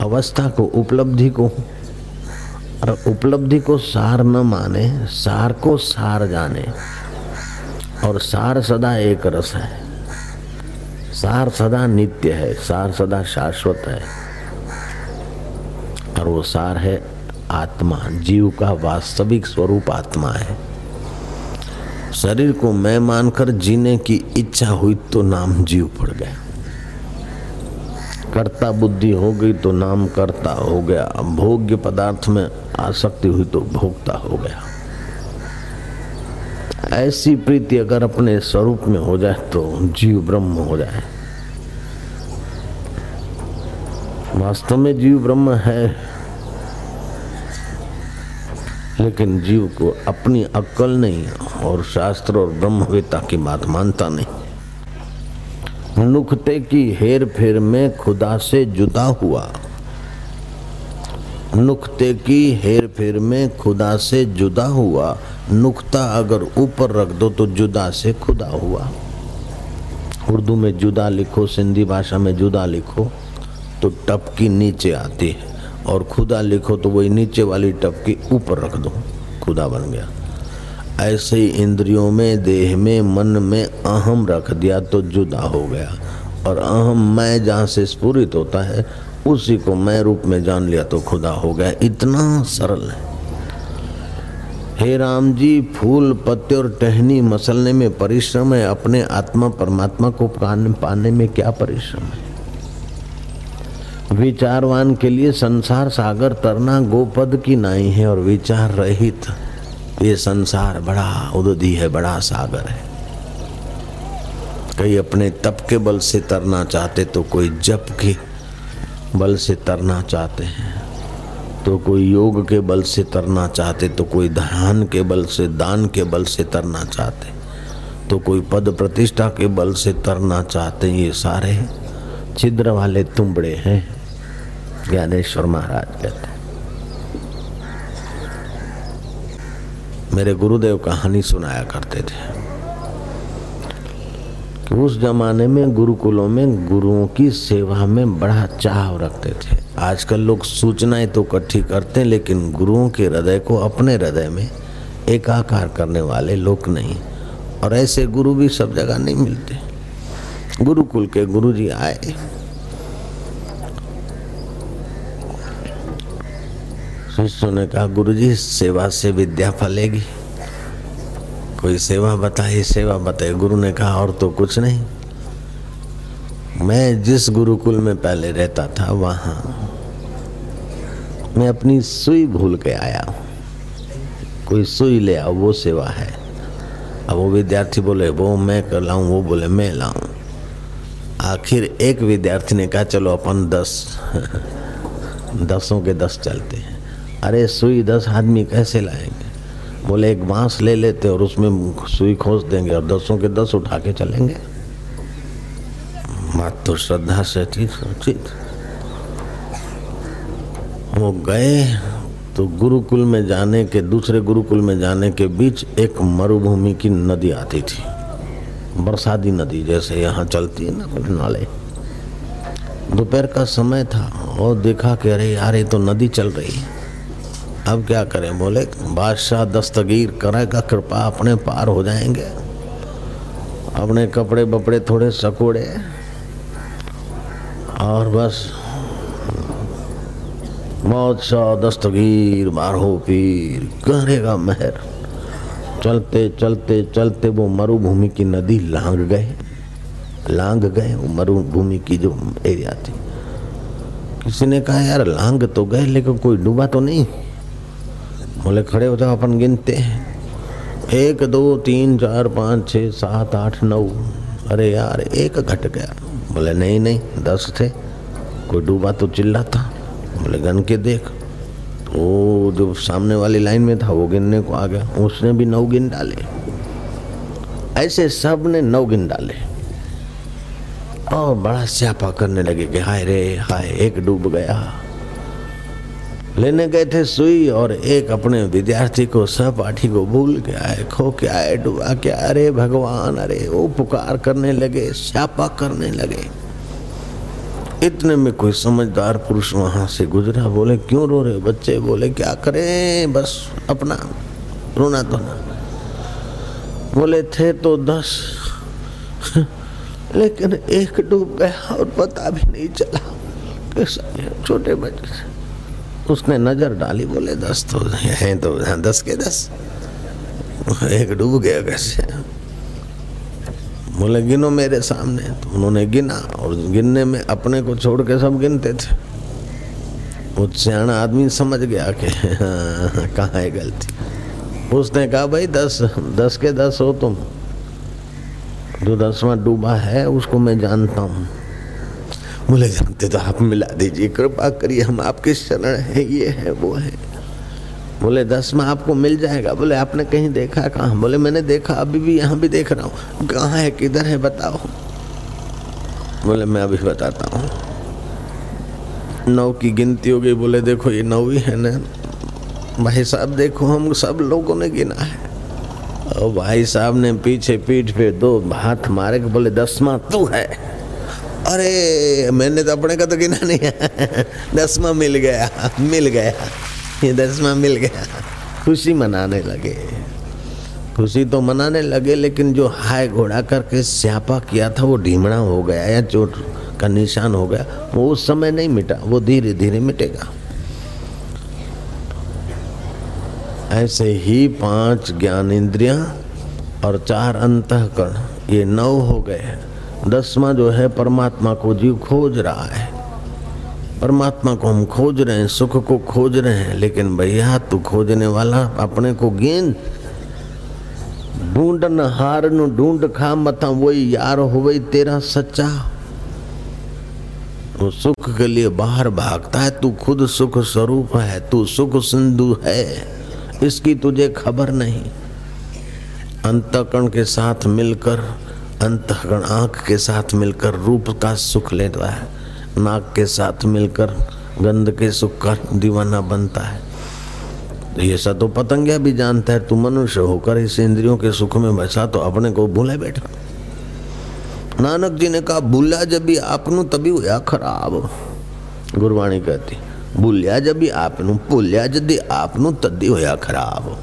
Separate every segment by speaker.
Speaker 1: अवस्था को, उपलब्धि को। और उपलब्धि को सार न माने, सार को सार जाने। और सार सदा एक रस है। सार सदा नित्य है, सार सदा शाश्वत है। और वो सार है आत्मा, जीव का वास्तविक स्वरूप आत्मा है। शरीर को मैं मानकर जीने की इच्छा हुई तो नाम जीव पड़ गया। कर्ता बुद्धि हो गई तो नाम कर्ता हो गया। भोग्य पदार्थ में आसक्ति हुई तो भोगता हो गया। ऐसी प्रीति अगर अपने स्वरूप में हो जाए तो जीव ब्रह्म हो जाए। वास्तव में जीव ब्रह्म है, लेकिन जीव को अपनी अक्ल नहीं और शास्त्र और ब्रह्मवेता की बात मानता नहीं। नुकते की हेर फेर में खुदा से जुदा हुआ। नुकते की हेर फेर में खुदा से जुदा हुआ। नुकता अगर ऊपर रख दो तो जुदा से खुदा हुआ। उर्दू में जुदा लिखो, सिंधी भाषा में जुदा लिखो तो टपकी नीचे आती है। और खुदा लिखो तो वही नीचे वाली टपकी ऊपर रख दो। खुदा बन गया। ऐसे ही इंद्रियों में, देह में, मन में अहम रख दिया तो जुदा हो गया। और अहम मैं जहाँ से स्फूरित होता है, उसी को मैं रूप में जान लिया तो खुदा हो गया। इतना सरल है। हे राम जी, फूल, पत्ते और टहनी मसलने में परिश्रम है। अपने आत्मा, परमात्मा को पाने में क्या परिश्रम है? विचारवान के लिए संसार सागर, तरना, गोपद की नाई है और विचार रहित। ये संसार बड़ा उदधी है, बड़ा सागर है। कई अपने तप के बल से तरना चाहते तो कोई जप के बल से तरना चाहते हैं। तो कोई योग के बल से तरना चाहते तो कोई ध्यान के बल से, दान के बल से तरना चाहते। तो कोई पद प्रतिष्ठा के बल से तरना चाहते, ये सारे छिद्र वाले तुम्बड़े हैं। ज्ञानेश्वर महाराज कहते मेरे गुरुदेव कहानी सुनाया करते थे। कि उस जमाने में गुरुकुलों में गुरुओं की सेवा में बड़ा चाव रखते थे। आजकल लोग सूचनाएँ तो इकट्ठी करते हैं, लेकिन गुरुओं के हृदय को अपने हृदय में एकाकार करने वाले लोग नहीं। और ऐसे गुरु भी सब जगह नहीं मिलते। गुरुकुल के गुरु जी आए। शिष्यों ने कहा गुरुजी, सेवा से विद्या फलेगी। कोई सेवा बताइए सेवा बताइए गुरु ने कहा, और तो कुछ नहीं। मैं जिस गुरुकुल में पहले रहता था, वहाँ मैं अपनी सुई भूल के आया कोई सुई ले आओ, वो सेवा है। अब वो विद्यार्थी बोले, वो मैं कर लाऊं, वो बोले, मैं लाऊं। आखिर एक विद्यार्थी ने कहा, चलो अपन दस, दसों के दस चलते हैं। अरे सुई दस आदमी कैसे लाएँगे? बोले, एक बाँस ले लेते और उसमें सुई खोस देंगे और दसों के दस उठा के चलेंगे। बात तो श्रद्धा से थी, सोचित। वो गए तो गुरुकुल में जाने के, दूसरे गुरुकुल में जाने के बीच एक मरुभूमि की नदी आती थी। बरसाती नदी जैसे यहाँ चलती है ना नाले। दोपहर का समय था, और देखा कि अरे यार, ये तो नदी चल रही है। अब क्या करें? बोले, बादशाह दस्तगीर करेगा, कृपा अपने पार हो जाएँगे। अपने कपड़े बपड़े थोड़े सकोड़े। और बस, बादशाह दस्तगीर मारो पीर, करेगा मेहर। चलते चलते चलते वो मरुभूमि की नदी लांग गए। लांग गए वो मरुभूमि की जो एरिया थी। किसी ने कहा, यार, लांग तो गए, लेकिन कोई डूबा तो नहीं? बोले, खड़े हो जाओ, अपन गिनते हैं। एक, दो, तीन, चार, पाँच छः सात, आठ, नौ। अरे यार, एक घट गया। बोले, नहीं नहीं, दस थे। कोई डूबा तो चिल्ला था बोले, गन के देख। तो जो सामने वाली लाइन में था, वो गिनने को आ गया। उसने भी नौ गिन डाले। ऐसे सबने नौ गिन डाले। और बड़ा स्यापा करने लगे कि, हाय रे, हाय, एक डूब गया। लेने गए थे सुई और एक अपने विद्यार्थी को सहपाठी को भूल के आए, खो के आए, डुबा के अरे भगवान, अरे वो पुकार करने लगे, स्यापा करने लगे। इतने में कोई समझदार पुरुष वहाँ से गुजरा, बोले, क्यों रो रहे बच्चे? बोले, क्या करें? बस अपना, रोना तो ना बोले, थे तो दस, लेकिन एक डूब गया और पता भी नहीं चला छोटे बच्चे उसने नज़र डाली बोले दस तो हैं तो हाँ दस के दस। एक डूब गया कैसे? बोले गिनो मेरे सामने। तो उन्होंने गिना और गिनने में अपने को छोड़ के सब गिनते थे। वो सियाणा आदमी समझ गया कि हाँ, कहाँ है गलती? उसने कहा भाई दस दस के दस हो तुम। जो दसवां डूबा है उसको मैं जानता हूँ। बोले जानते तो आप मिला दीजिए, कृपा करिए, हम आपके शरण है, ये है, वो है। बोले, दस में आपको मिल जाएगा। बोले, आपने कहीं देखा कहाँ? बोले, मैंने देखा, अभी भी यहाँ भी देख रहा हूँ। कहाँ है, किधर है, बताओ। बोले, मैं अभी बताता हूँ। नौ की गिनती हो गई। बोले, देखो, ये नौ ही है ना। भाई साहब, देखो, हम सब लोगों ने गिना है। और भाई साहब ने पीछे पीठ पे दो हाथ मारे, बोले, दसवा तू है। अरे, मैंने तो अपने का तो गिना नहीं है। दसवा मिल गया मिल गया। ये दसवा मिल गया। खुशी मनाने लगे। खुशी तो मनाने लगे, लेकिन जो हाय घोड़ा करके स्यापा किया था, वो ढीमड़ा हो गया या चोट का निशान हो गया, वो उस समय नहीं मिटा, वो धीरे धीरे मिटेगा। ऐसे ही पाँच ज्ञान इंद्रियाँ और चार अंतकरण, ये नौ हो गए दसवां जो है, परमात्मा को जीव खोज रहा है। परमात्मा को हम खोज रहे हैं, सुख को खोज रहे हैं, लेकिन भैया, तू खोजने वाला अपने को गेंद। ढूंढन हार नु, ढूंढ खा मथा वही यार हो वही तेरा सच्चा। वो सुख के लिए बाहर भागता है, तू खुद सुख स्वरूप है, तू सुख सिंधु है, इसकी तुझे खबर नहीं। अंतकण के साथ मिलकर अंतकण आँख के साथ मिलकर रूप का सुख लेता है। नाक के साथ मिलकर गंध के सुख का दीवाना बनता है। ये सब तो पतंगिया भी जानता है, तू मनुष्य होकर इस इंद्रियों के सुख में बसा तो अपने को भूले बैठा। नानक जी ने कहा, भूला जब भी आपनु तभी हुआ खराब। गुरवाणी कहती, भूलिया जब भी आपनु, भूलिया जदि आपनु तदी होया खराब।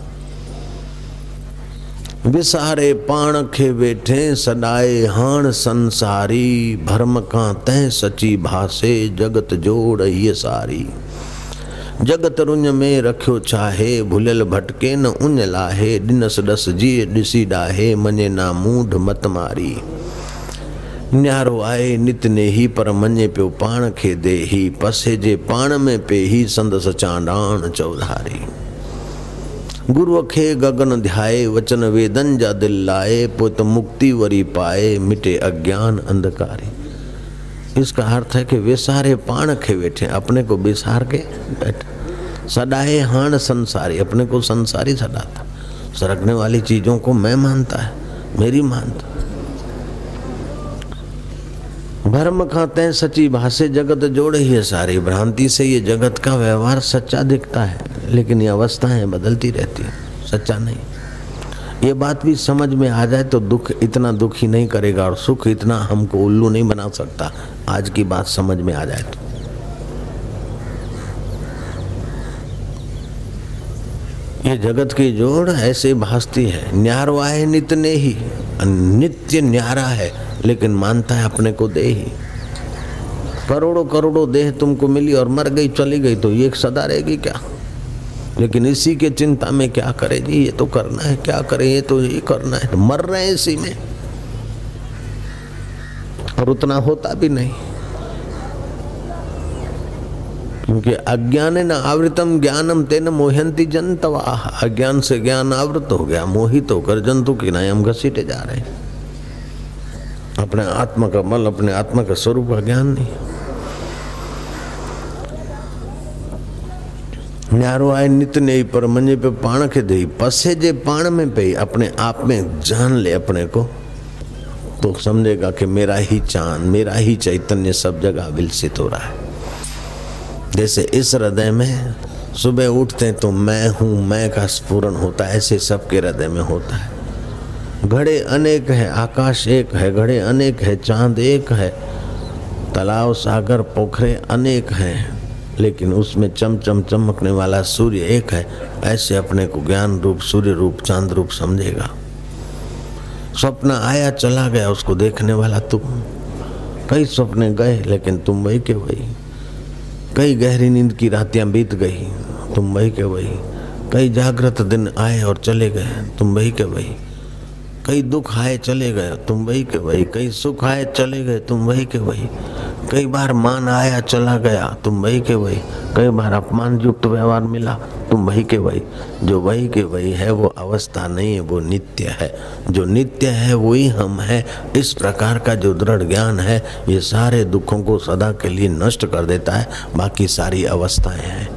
Speaker 1: विसारे पाण खे वेठे, सदाए हाण संसारी। भरम का तह सची भासे, जगत जोड़ ये सारी। जगत रुंज में रखियो चाहे भुलियल भटके न उन लाहे। डिनस डस जी ॾिसी डाहे मञे ना मूढ़ मत मारी। न्यारो आए नित ने ही पर मञे पियो पाण खे दे ही पसे जे पाण में पे ही संदस चांडाण चौधारी। गुरु खे गगन ध्याए, वचन वेदन जा दिल लाए, पुत मुक्ति वरी पाए, मिटे अज्ञान अंधकारी। इसका अर्थ है कि वे सारे पाण खे बैठे अपने को बिसार के बैठे। सदाए हाण संसारी, अपने को संसारी सदाता सरकने वाली चीज़ों को मैं मानता है, मेरी मानता भरम खाते हैं सच्ची भाषे, जगत जोड़े ही है सारी। भ्रांति से ये जगत का व्यवहार सच्चा दिखता है। लेकिन ये अवस्थाएँ बदलती रहती है, सच्चा नहीं। ये बात भी समझ में आ जाए तो दुख इतना दुखी नहीं करेगा और सुख इतना हमको उल्लू नहीं बना सकता। आज की बात समझ में आ जाए तो। ये जगत की जोड़ ऐसे भासती है। न्यारवा है नित्य ही, नित्य न्यारा है, लेकिन मानता है अपने को दे ही। करोड़ों करोड़ों देह तुमको मिली और मर गई, चली गई तो ये सदा रहेगी क्या? लेकिन इसी के चिंता में क्या करे? जी, ये तो करना है, क्या करे? ये तो ये करना है। तो मर रहे हैं इसी में। और उतना होता भी नहीं। क्योंकि अज्ञान न आवृतम ज्ञानम तेन मोहंती जनतवा। अज्ञान से ज्ञान आवृत हो गया, मोहित होकर जंतु की नाय हम घसीटे जा रहे हैं। अपने आत्मा का मल अपने आत्मा का स्वरूप का ज्ञान नहीं। न्यारो आए नित नहीं पर मने पे पाण के दे पसे जे पाण में पे अपने आप में जान ले अपने को। तो समझेगा कि मेरा ही चाँद, मेरा ही चैतन्य सब जगह विलसित हो रहा है। जैसे इस हृदय में सुबह उठते तो मैं हूँ, मैं का स्फुरन होता है, ऐसे सबके हृदय में होता है। घड़े अनेक है, आकाश एक है, घड़े अनेक है, चाँद एक है, तालाब, सागर, पोखरे अनेक हैं। लेकिन उसमें चमचम चमकने वाला सूर्य एक है, ऐसे अपने को ज्ञान रूप, सूर्य रूप, चाँद रूप समझेगा। स्वप्न आया, चला गया, उसको देखने वाला तुम। कई सपने गए, लेकिन तुम वही के वही। कई गहरी नींद की रातियाँ बीत गई, तुम वही के वही। कई जागृत दिन आए और चले गए, तुम वही के वही। कई दुख आए, चले गए। तुम वही के वही। कई सुख आए, चले गए। तुम वही के वही। कई बार मान आया, चला गया। तुम वही के वही। कई बार अपमान युक्त व्यवहार मिला, तुम वही के वही। जो वही के वही है, वो अवस्था नहीं है, वो नित्य है। जो नित्य है, वही हम है। इस प्रकार का जो दृढ़ ज्ञान है, ये सारे दुखों को सदा के लिए नष्ट कर देता है। बाकी सारी अवस्थाएँ हैं।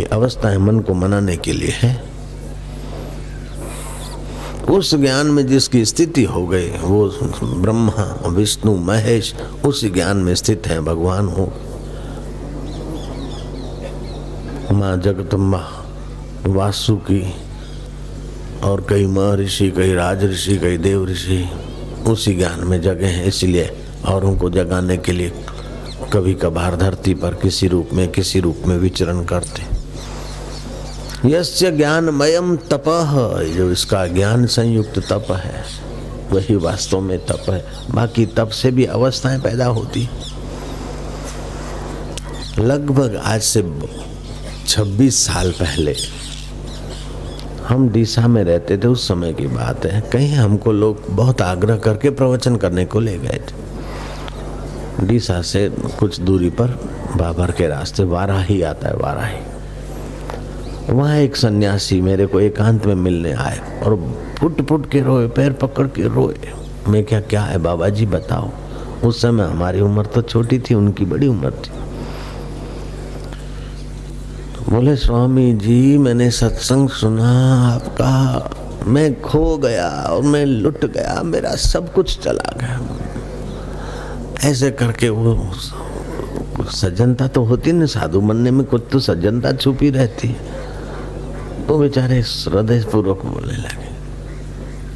Speaker 1: ये अवस्थाएँ मन को मनाने के लिए है। उस ज्ञान में जिसकी स्थिति हो गई, वो ब्रह्मा, विष्णु, महेश, उस ज्ञान में स्थित है, भगवान हो। माँ जगदम्बा, वासुकी, और कई महर्षि कई राज ऋषि, कई देव ऋषि उसी ज्ञान में जगे हैं, इसलिए औरों को जगाने के लिए कभी कभार धरती पर किसी रूप में, किसी रूप में विचरण करते। यस्य ज्ञानमयम तप। जो इसका ज्ञान संयुक्त तप है, वही वास्तव में तप है। बाकी तप से भी अवस्थाएँ पैदा होती। लगभग आज से 26 साल पहले हम डीसा में रहते थे, उस समय की बात है। कहीं हमको लोग बहुत आग्रह करके प्रवचन करने को ले गए थे। डीसा से कुछ दूरी पर बाबर के रास्ते, वाराही आता है, वाराही। वहाँ एक सन्यासी मेरे को एकांत में मिलने आए और फुट फुट के रोए, पैर पकड़ के रोए। मैं क्या क्या है बाबा जी बताओ। उस समय हमारी उम्र तो छोटी थी, उनकी बड़ी उम्र थी। बोले, स्वामी जी, मैंने सत्संग सुना आपका। मैं खो गया और मैं लुट गया, मेरा सब कुछ चला गया। ऐसे करके वो सज्जनता तो होती ना साधु बनने में कुछ तो सज्जनता छुपी रहती है। वो बेचारे हृदय पूर्वक बोलने लगे।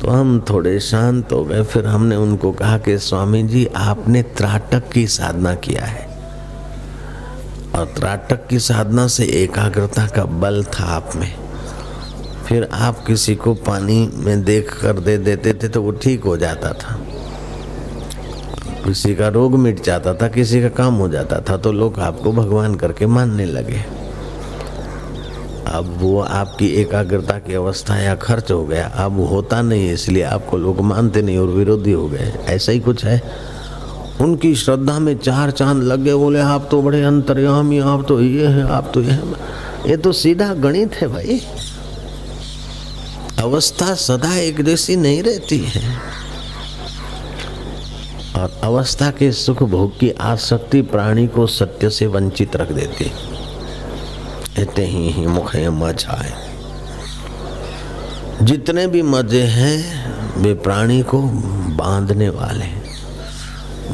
Speaker 1: तो हम थोड़े शांत हो गए, फिर हमने उनको कहा कि स्वामी जी आपने त्राटक की साधना किया है। और त्राटक की साधना से एकाग्रता का बल था आप में। फिर आप किसी को पानी में देख कर दे देते थे तो वो ठीक हो जाता था। किसी का रोग मिट जाता था, किसी का काम हो जाता था तो लोग आपको भगवान करके मानने लगे। अब वो आपकी एकाग्रता की अवस्था या खर्च हो गया, अब होता नहीं है, इसलिए आपको लोग मानते नहीं और विरोधी हो गए। ऐसा ही कुछ है? उनकी श्रद्धा में चार चाँद लग गए, बोले, आप तो बड़े अंतर्यामी, आप तो ये है, आप तो ये है। ये तो सीधा गणित है भाई। अवस्था सदा एक जैसी नहीं रहती है। और अवस्था के सुख भोग की आसक्ति प्राणी को सत्य से वंचित रख देती है। इतने ही, ही मुखे मजाए जितने भी मज़े हैं वे प्राणी को बांधने वाले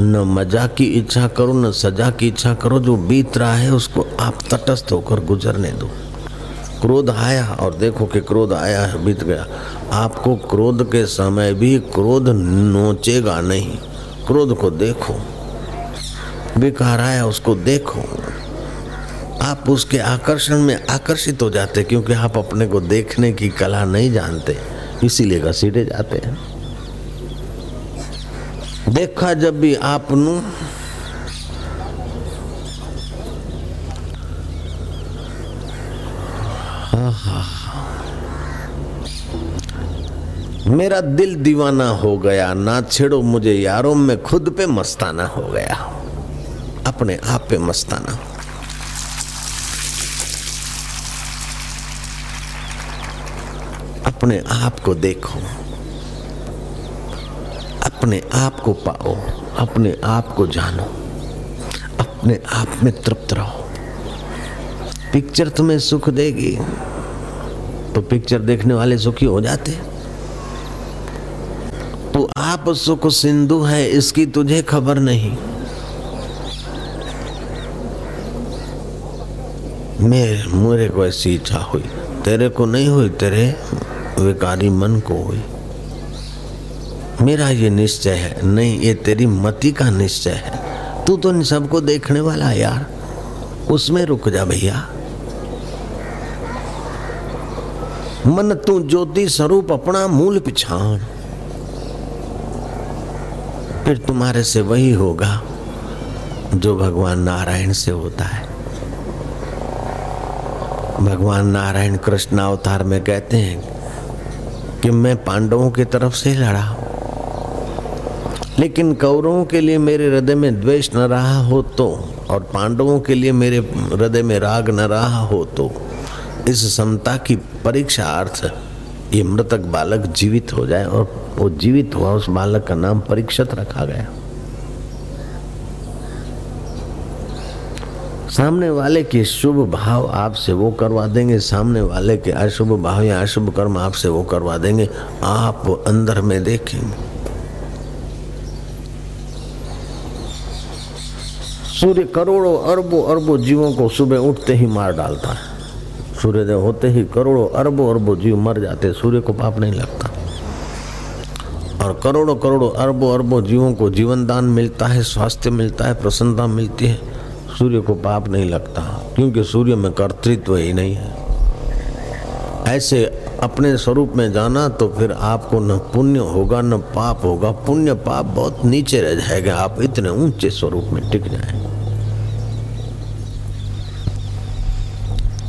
Speaker 1: न मज़ा की इच्छा करो न सजा की इच्छा करो जो बीत रहा है उसको आप तटस्थ होकर गुजरने दो। क्रोध आया और देखो कि क्रोध आया है बीत गया। आपको क्रोध के समय भी क्रोध नोचेगा नहीं। क्रोध को देखो। विकार आया उसको देखो। आप उसके आकर्षण में आकर्षित हो जाते क्योंकि आप अपने को देखने की कला नहीं जानते, इसीलिए घसीटे जाते हैं। देखा जब भी आप मेरा दिल दीवाना हो गया, ना छेड़ो मुझे यारों में खुद पे मस्ताना हो गया। अपने आप पे मस्ताना अपने आप को देखो। अपने आप को पाओ। अपने आप को जानो। अपने आप में तृप्त रहो। पिक्चर तुम्हें सुख देगी। तो पिक्चर देखने वाले सुखी हो जाते। तो आप सुख सिंधु है, इसकी तुझे खबर नहीं। मेरे मेरे को ऐसी इच्छा हुई। तेरे को नहीं हुई, तेरे विकारी मन को हुई। मेरा ये निश्चय है, नहीं, ये तेरी मति का निश्चय है। तू तो इन सबको देखने वाला यार। उसमें रुक जा भैया। मन तू ज्योति स्वरूप अपना मूल पिछाण। फिर तुम्हारे से वही होगा जो भगवान नारायण से होता है। भगवान नारायण कृष्ण अवतार में कहते हैं कि मैं पांडवों की तरफ़ से लड़ा। लेकिन कौरवों के लिए मेरे हृदय में द्वेष न रहा हो तो और पांडवों के लिए मेरे हृदय में राग न रहा हो तो इस समता की परीक्षा अर्थ ये मृतक बालक जीवित हो जाए और वो जीवित हुआ, उस बालक का नाम परीक्षित रखा गया। सामने वाले के शुभ भाव आपसे वो करवा देंगे, सामने वाले के अशुभ भाव या अशुभ कर्म आपसे वो करवा देंगे, आप अंदर में देखेंगे। सूर्य करोड़ों अरबों अरबों जीवों को सुबह उठते ही मार डालता है। सूर्यदेव होते ही करोड़ों अरबों अरबों जीव मर जाते सूर्य को पाप नहीं लगता। और करोड़ों करोड़ों अरबों अरबों जीवों को जीवन दान मिलता है, स्वास्थ्य मिलता है, प्रसन्नता मिलती है। सूर्य को पाप नहीं लगता, क्योंकि सूर्य में कर्तृत्व ही नहीं है। ऐसे अपने स्वरूप में जाना तो फिर आपको न पुण्य होगा, न पाप होगा। पुण्य पाप बहुत नीचे रह जाएगा, आप इतने ऊँचे स्वरूप में टिक जाएँगे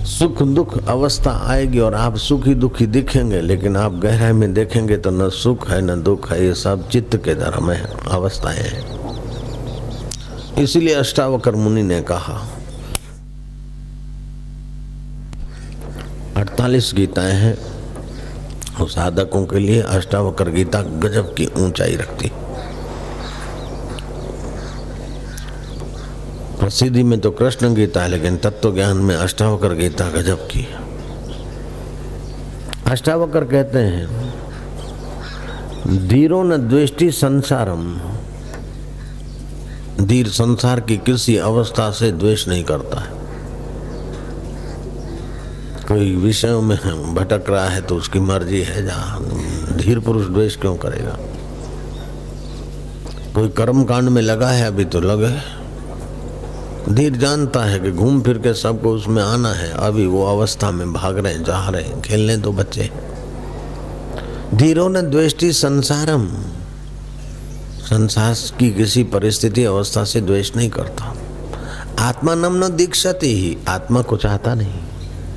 Speaker 1: सुख दुख अवस्था आएगी और आप सुखी दुखी दिखेंगे, लेकिन आप गहराई में देखेंगे तो न सुख है, न दुख है। ये सब चित्त के धर्म है अवस्थाएँ हैं। इसलिए अष्टावकर मुनि ने कहा, अड़तालीस गीताएँ हैं, और साधकों के लिए अष्टावकर गीता गजब की ऊंचाई रखती। प्रसिद्धि में तो कृष्ण गीता है, लेकिन तत्व ज्ञान में अष्टावकर गीता गजब की अष्टावकर कहते हैं, धीरो न द्वेष्टि संसारम। धीर संसार की किसी अवस्था से द्वेष नहीं करता है। कोई विषयों में भटक रहा है तो उसकी मर्ज़ी है, जहाँ धीर पुरुष द्वेष क्यों करेगा? कोई कर्म कांड में लगा है अभी तो लगे। धीर जानता है कि घूम फिर के सबको उसमें आना है। अभी वो अवस्था में भाग रहे हैं, जा रहे हैं, खेलने तो बच्चे। धीरो न द्वेष्टि संसारम। संसार की किसी परिस्थिति अवस्था से द्वेष नहीं करता। आत्मा नम न दीक्षति ही, आत्मा को चाहता नहीं,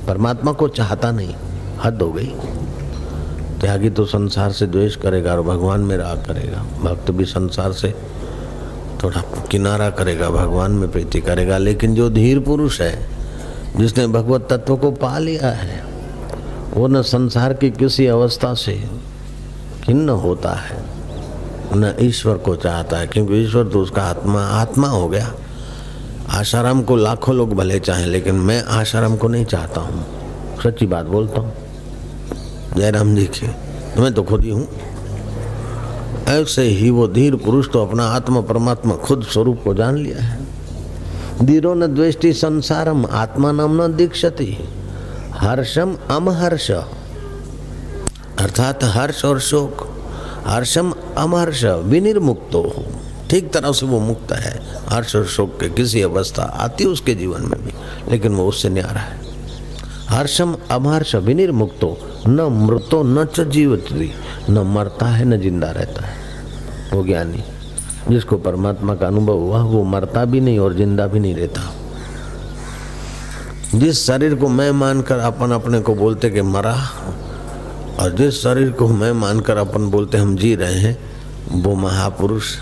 Speaker 1: परमात्मा को चाहता नहीं, हद हो गई। त्यागी तो संसार से द्वेष करेगा और भगवान में राग करेगा। भक्त भी संसार से थोड़ा किनारा करेगा, भगवान में प्रीति करेगा। लेकिन जो धीर पुरुष है, जिसने भगवत तत्व को पा लिया है, वो न संसार की किसी अवस्था से खिन्न होता है। न ईश्वर को चाहता है, क्योंकि ईश्वर तो उसका आत्मा आत्मा हो गया। आशाराम को लाखों लोग भले चाहें, लेकिन मैं आशाराम को नहीं चाहता हूँ। सच्ची बात बोलता हूँ। जयराम जी की, मैं तो खुद ही हूँ। ऐसे ही वो धीर पुरुष तो अपना आत्मा परमात्मा खुद स्वरूप को जान लिया है। धीरो न द्वेष्टि संसारम, आत्मा नाम न दीक्षति। हर्षम अमहर्ष। अर्थात हर्ष और शोक। हर्षम अमहर्ष विनिर्मुक्तो हो। ठीक तरह से वो मुक्त है। हर्ष और शोक के किसी अवस्था आती उसके जीवन में भी, लेकिन वो उससे न्यारा है। हर्षम अमहर्ष विनिर्मुक्तो, न मृतो, न च जीवती न मरता है, न ज़िंदा रहता है। वो ज्ञानी, जिसको परमात्मा का अनुभव हुआ, वो मरता भी नहीं और ज़िंदा भी नहीं रहता। जिस शरीर को मैं मानकर अपन अपने को बोलते कि मरा और जिस शरीर को मैं मानकर अपन बोलते हम जी रहे हैं, वो महापुरुष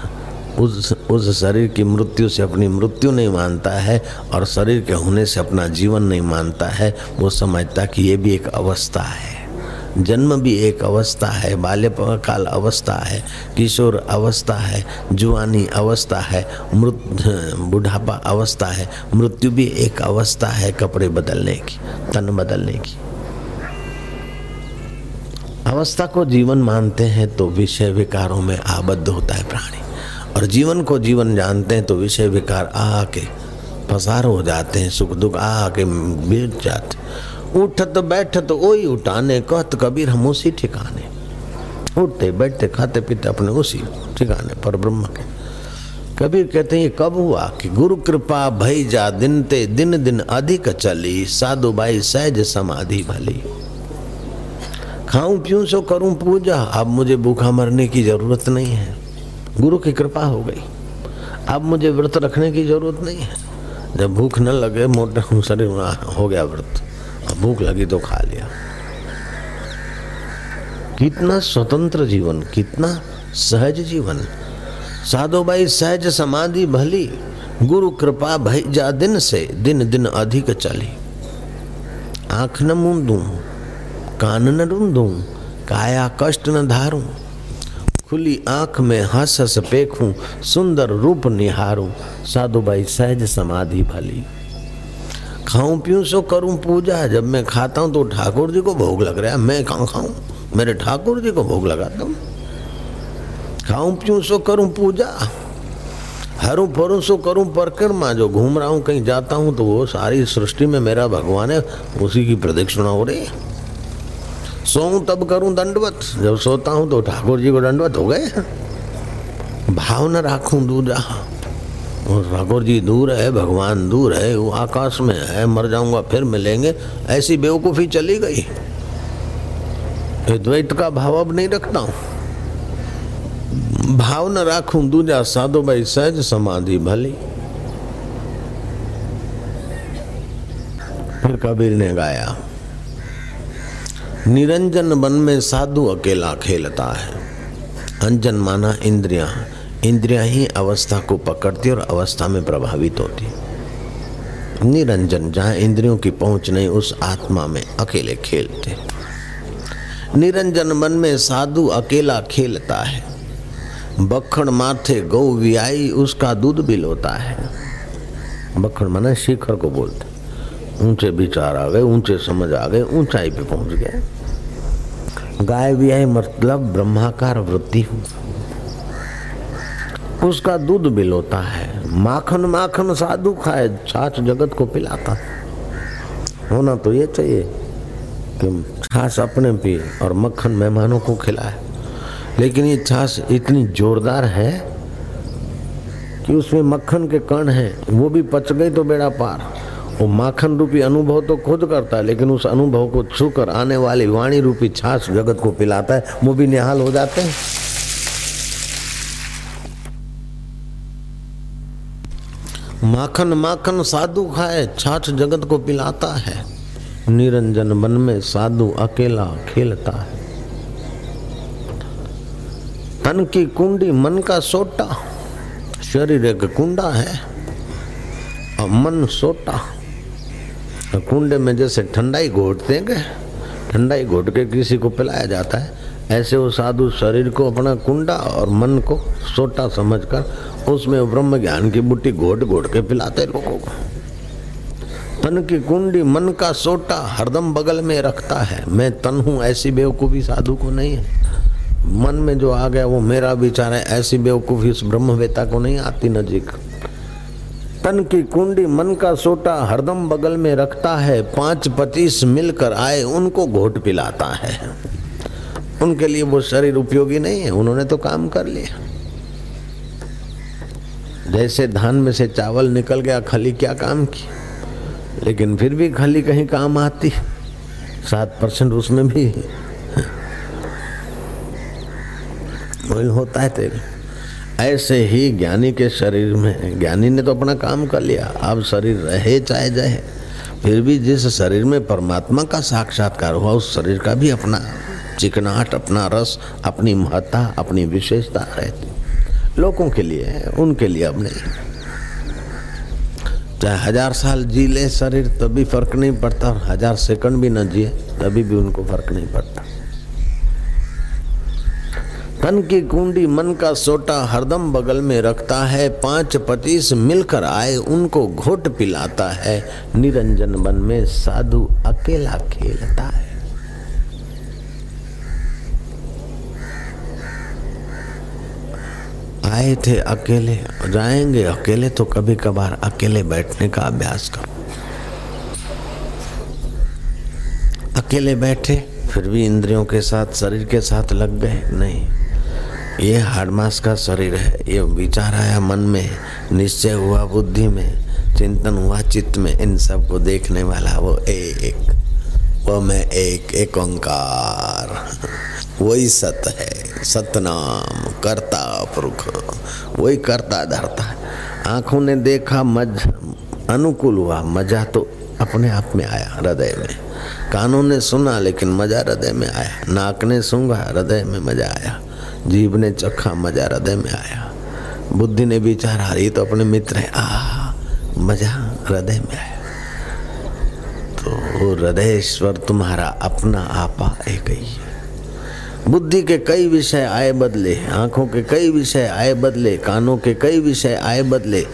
Speaker 1: उस उस शरीर की मृत्यु से अपनी मृत्यु नहीं मानता है और शरीर के होने से अपना जीवन नहीं मानता है, वो समझता कि ये भी एक अवस्था है। जन्म भी एक अवस्था है, बाल्यकाल अवस्था है, किशोर अवस्था है जुआनी अवस्था है, मृत, बुढ़ापा अवस्था है, मृत्यु भी एक अवस्था है कपड़े बदलने की, तन बदलने की। अवस्था को जीवन मानते हैं तो विषय विकारों में आबद्ध होता है प्राणी। और जीवन को जीवन जानते हैं तो विषय विकार आके पसार हो जाते हैं, सुख दुख आके बीत जाते उठत बैठत ओई उठाने, कहत कबीर हम उसी ठिकाने। उठते बैठते खाते पीते अपने उसी ठिकाने पर ब्रह्म के। कबीर कहते हैं कब हुआ कि गुरु कृपा भई जा दिन ते दिन दिन अधिक चली, साधु बाई सहज समाधि भली? खाऊं, पीऊं, सो करूँ पूजा। अब मुझे भूखा मरने की ज़रूरत नहीं है। गुरु की कृपा हो गई। अब मुझे व्रत रखने की ज़रूरत नहीं है। जब भूख न लगे, मोटा शरीर हो गया व्रत। अब भूख लगी तो खा लिया। कितना स्वतंत्र जीवन, कितना सहज जीवन। साधो भाई, सहज समाधि भली। गुरु कृपा भई जा दिन से, दिन दिन अधिक चली। आँख न मूंदू। कान न रूंदू, काया कष्ट न धारूं। खुली आँख में हंस हंस पेखूं, सुंदर रूप निहारूं, साधुबाई सहज समाधि भली खाऊं पीऊं सो करूँ पूजा, जब मैं खाता हूँ तो ठाकुर जी को भोग लग रहा है। मैं कहाँ खाऊं? मेरे ठाकुर जी को भोग लगाता हूँ खाऊं पीऊं सो करूँ पूजा, हरू फरू सो करूँ परिक्रमा। जो घूम रहा हूँ, कहीं जाता हूँ तो वो सारी सृष्टि में मेरा भगवान है, उसी की प्रदक्षिणा हो रही है। सोऊं तब करूँ दंडवत। जब सोता हूँ तो ठाकुर जी को दंडवत हो गए भाव न राखूं दूजा ठाकुर जी दूर है, भगवान दूर है, वो आकाश में है, मर जाऊँगा, फिर मिलेंगे। ऐसी बेवकूफ़ी चली गई। द्वैत का भाव अब नहीं रखता हूँ। भाव न राखूं दूजा साधो भाई सहज समाधि भली। फिर कबीर ने गाया निरंजन वन में साधु अकेला खेलता है। अंजन माना इंद्रिया। इंद्रिया ही अवस्था को पकड़ती और अवस्था में प्रभावित होती। निरंजन जहाँ इंद्रियों की पहुँच नहीं, उस आत्मा में अकेले खेलते। निरंजन मन में साधु अकेला खेलता है। बखड़ माथे गौ वियाई, उसका दूध भी लोता है। बखड़ माना शिखर को बोलते। ऊँचे विचार आ गए, ऊँचे समझ आ गए, ऊंचाई पे पहुँच गए। गाय भी आई मतलब ब्रह्माकार वृत्ति उसका दूध बिलोता है, माखन माखन साधु खाए, छाछ जगत को पिलाता। होना तो ये चाहिए कि छाछ अपने पिए और मक्खन मेहमानों को खिलाए। लेकिन ये छाछ इतनी जोरदार है कि उसमें मक्खन के कण हैं, वो भी पच गई तो बेड़ा पार। वो माखन रूपी अनुभव तो खुद करता है, लेकिन उस अनुभव को छूकर आने वाली वाणी रूपी छाछ जगत को पिलाता है। वो भी निहाल हो जाते हैं। माखन माखन साधु खाए, छाछ जगत को पिलाता है। निरंजन मन में साधु अकेला खेलता है। तन की कुंडी मन का सोटा, शरीर एक कुंडा है और मन सोटा। कुंडे में जैसे ठंडाई घोटते हैं ठंडाई घोट के किसी को पिलाया जाता है। ऐसे वो साधु शरीर को, अपना कुंडा और मन को सोटा समझकर उसमें ब्रह्म ज्ञान की बुट्टी घोट घोट के पिलाते लोगों को। तन की कुंडी मन का सोटा हरदम बगल में रखता है। मैं तन हूँ, ऐसी बेवकूफ़ी साधु को नहीं है। मन में जो आ गया वो मेरा विचार है, ऐसी बेवकूफ़ी उस ब्रह्मवेता को नहीं आती नजीक। तन की कुंडी मन का सोटा हरदम बगल में रखता है, पाँच पच्चीस मिलकर आए, उनको घोट पिलाता है। उनके लिए वो शरीर उपयोगी नहीं है, उन्होंने तो काम कर लिया। जैसे धान में से चावल निकल गया, खली क्या काम की? लेकिन फिर भी खली कहीं काम आती, सात परसेंट उसमें भी। होता है तेरे। ऐसे ही ज्ञानी के शरीर में, ज्ञानी ने तो अपना काम कर लिया। अब शरीर रहे चाहे जाए फिर भी जिस शरीर में परमात्मा का साक्षात्कार हुआ, उस शरीर का भी अपना चिकनाहट, अपना रस, अपनी महत्ता, अपनी विशेषता रहती। लोगों के लिए, उनके लिए अब नहीं। चाहे हज़ार साल जी ले शरीर, तभी फ़र्क नहीं पड़ता, और हज़ार सेकंड भी न जिए, तभी भी उनको फ़र्क नहीं पड़ता। तन की कुंडी मन का सोटा हरदम बगल में रखता है, पाँच पच्चीस मिलकर आए उनको घोट पिलाता है। निरंजन वन में साधु अकेला खेलता है। आए थे अकेले, जाएँगे अकेले तो कभी कभार अकेले बैठने का अभ्यास करो। अकेले बैठे, फिर भी इंद्रियों के साथ, शरीर के साथ लग गए, नहीं। ये हाड़ मास का शरीर है, ये विचार आया मन में, निश्चय हुआ बुद्धि में, चिंतन हुआ चित्त में, इन सबको देखने वाला वो एक, वो मैं एक एक ओंकार। वही सत है, सतनाम, करता पुरुख, वही करता धरता। आँखों ने देखा, मज, अनुकूल हुआ, मज़ा तो अपने आप में आया हृदय में। कानों ने सुना, लेकिन मज़ा हृदय में आया। नाक ने सूंघा, हृदय में मज़ा आया। जीव ने चखा मज़ा हृदय में आया। बुद्धि ने विचारा, ये तो अपने मित्र है। आ मज़ा हृदय में आया। तो हृदयेश्वर तुम्हारा अपना आपा एक ही है। बुद्धि के कई विषय आए बदले, आँखों के कई विषय आए बदले, कानों के कई विषय आए बदले,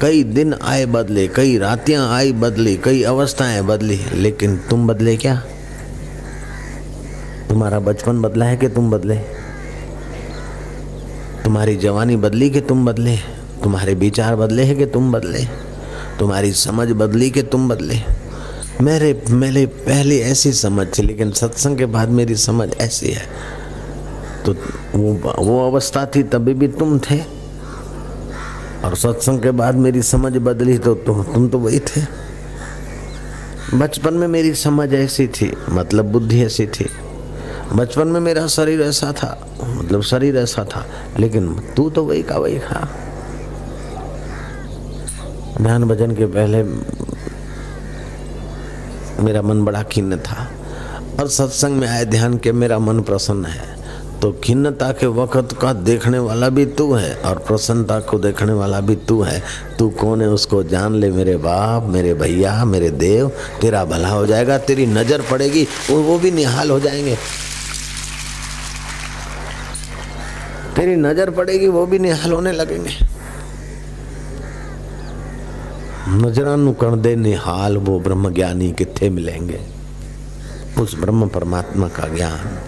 Speaker 1: कई दिन आए बदले, कई रातियाँ आई बदली, कई अवस्थाएँ बदली लेकिन तुम बदले क्या? तुम्हारा बचपन बदला है कि तुम बदले? तुम्हारी जवानी बदली कि तुम बदले? तुम्हारे विचार बदले हैं कि तुम बदले? तुम्हारी समझ बदली कि तुम बदले? मेरे मेरे पहले ऐसी समझ थी, लेकिन सत्संग के बाद मेरी समझ ऐसी है। तो वो वो अवस्था थी, तभी भी तुम थे। और सत्संग के बाद मेरी समझ बदली तो तुम तुम तो वही थे। बचपन में मेरी समझ ऐसी थी मतलब बुद्धि ऐसी थी। बचपन में मेरा शरीर ऐसा था मतलब शरीर ऐसा था, लेकिन तू तो वही का वही था। ध्यान भजन के पहले मेरा मन बड़ा खिन्न था, और सत्संग में आए ध्यान के मेरा मन प्रसन्न है। तो खिन्नता के वक्त का देखने वाला भी तू है, और प्रसन्नता को देखने वाला भी तू है। तू कौन है उसको जान ले, मेरे बाप, मेरे भैया, मेरे देव, तेरा भला हो जाएगा, तेरी नज़र पड़ेगी, वो वो भी निहाल हो जाएँगे। तेरी नज़र पड़ेगी, वो भी निहाल होने लगेंगे। नजरानु कर दे निहाल, वो ब्रह्म ज्ञानी कितने मिलेंगे? उस ब्रह्म परमात्मा का ज्ञान।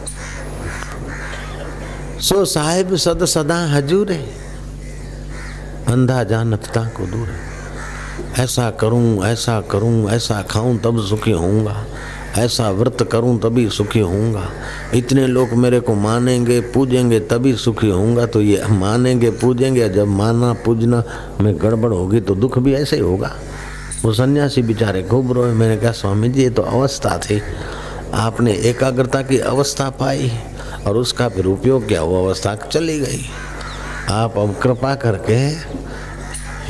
Speaker 1: सो साहेब सद सदा हजूर है। अंधा जानता को दूर है। ऐसा करूँ ऐसा करूँ, ऐसा खाऊं, तब सुखी होऊँगा। ऐसा व्रत करूँ तभी सुखी होऊँगा। इतने लोग मेरे को मानेंगे, पूजेंगे, तभी सुखी होऊँगा। तो ये मानेंगे, पूजेंगे जब माना, पूजना में गड़बड़ होगी तो दुख भी ऐसे ही होगा। वो सन्यासी बेचारे खूब रोए। मैंने कहा, स्वामी जी, ये तो अवस्था थी। आपने एकाग्रता की अवस्था पाई और उसका फिर उपयोग क्या वो अवस्था चली गई। आप अब कृपा करके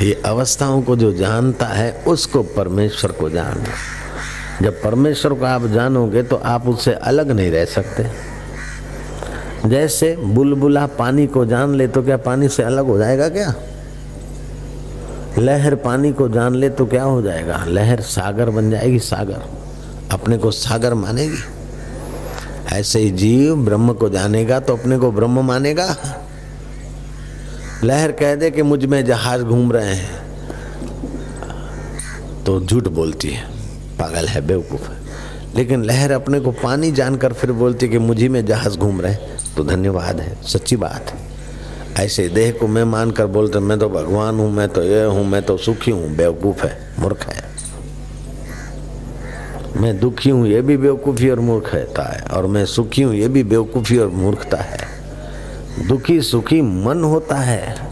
Speaker 1: ये अवस्थाओं को जो जानता है, उसको परमेश्वर को जान। जब परमेश्वर को आप जानोगे तो आप उससे अलग नहीं रह सकते। जैसे बुलबुला पानी को जान ले तो क्या पानी से अलग हो जाएगा क्या? लहर पानी को जान ले तो क्या हो जाएगा? लहर सागर बन जाएगी सागर। अपने को सागर मानेगी। ऐसे ही जीव ब्रह्म को जानेगा तो अपने को ब्रह्म मानेगा। लहर कह दे कि मुझमें जहाज़ घूम रहे हैं। तो झूठ बोलती है। पागल है, बेवकूफ़ है। लेकिन लहर अपने को पानी जानकर फिर बोलती कि मुझे में जहाज़ घूम रहे तो धन्यवाद है, सच्ची बात है। ऐसे देह को मैं मानकर बोलते मैं तो भगवान हूँ, मैं तो ये हूँ, मैं तो सुखी हूँ, बेवकूफ़ है, मूर्ख है। मैं दुखी हूँ, ये भी बेवकूफ़ी और मूर्खता है। और मैं सुखी हूँ, ये भी बेवकूफ़ी और मूर्खता है। दुखी सुखी मन होता है।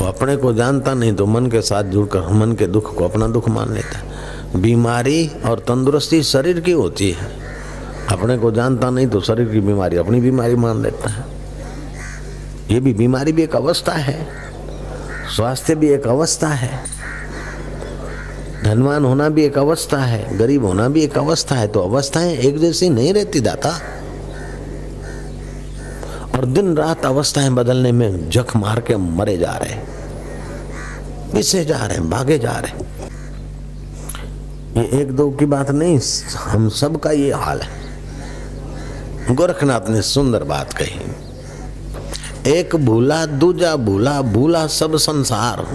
Speaker 1: वो अपने को जानता नहीं तो मन के साथ जुड़कर मन के दुख को अपना दुख मान लेता है। बीमारी और तंदुरुस्ती शरीर की होती है। अपने को जानता नहीं तो शरीर की बीमारी अपनी बीमारी मान लेता है। ये भी बीमारी भी एक अवस्था है। स्वास्थ्य भी एक अवस्था है। धनवान होना भी एक अवस्था है। गरीब होना भी एक अवस्था है। तो अवस्थाएँ एक जैसी नहीं रहती दाता। और दिन रात अवस्थाएँ बदलने में जख मार के मरे जा रहे पिसे जा रहे हैं, भागे जा रहे ये एक दो की बात नहीं, हम सब का ये हाल है। गोरखनाथ ने सुंदर बात कही। एक भूला, दूजा भूला भूला सब संसार।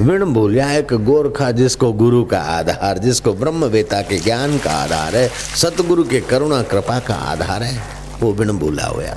Speaker 1: विण भूलिया एक गोरखा जिसको गुरु का आधार, जिसको ब्रह्म वेता के ज्ञान का आधार है, सतगुरु के करुणा, कृपा का आधार है। वो बिन भूला हुआ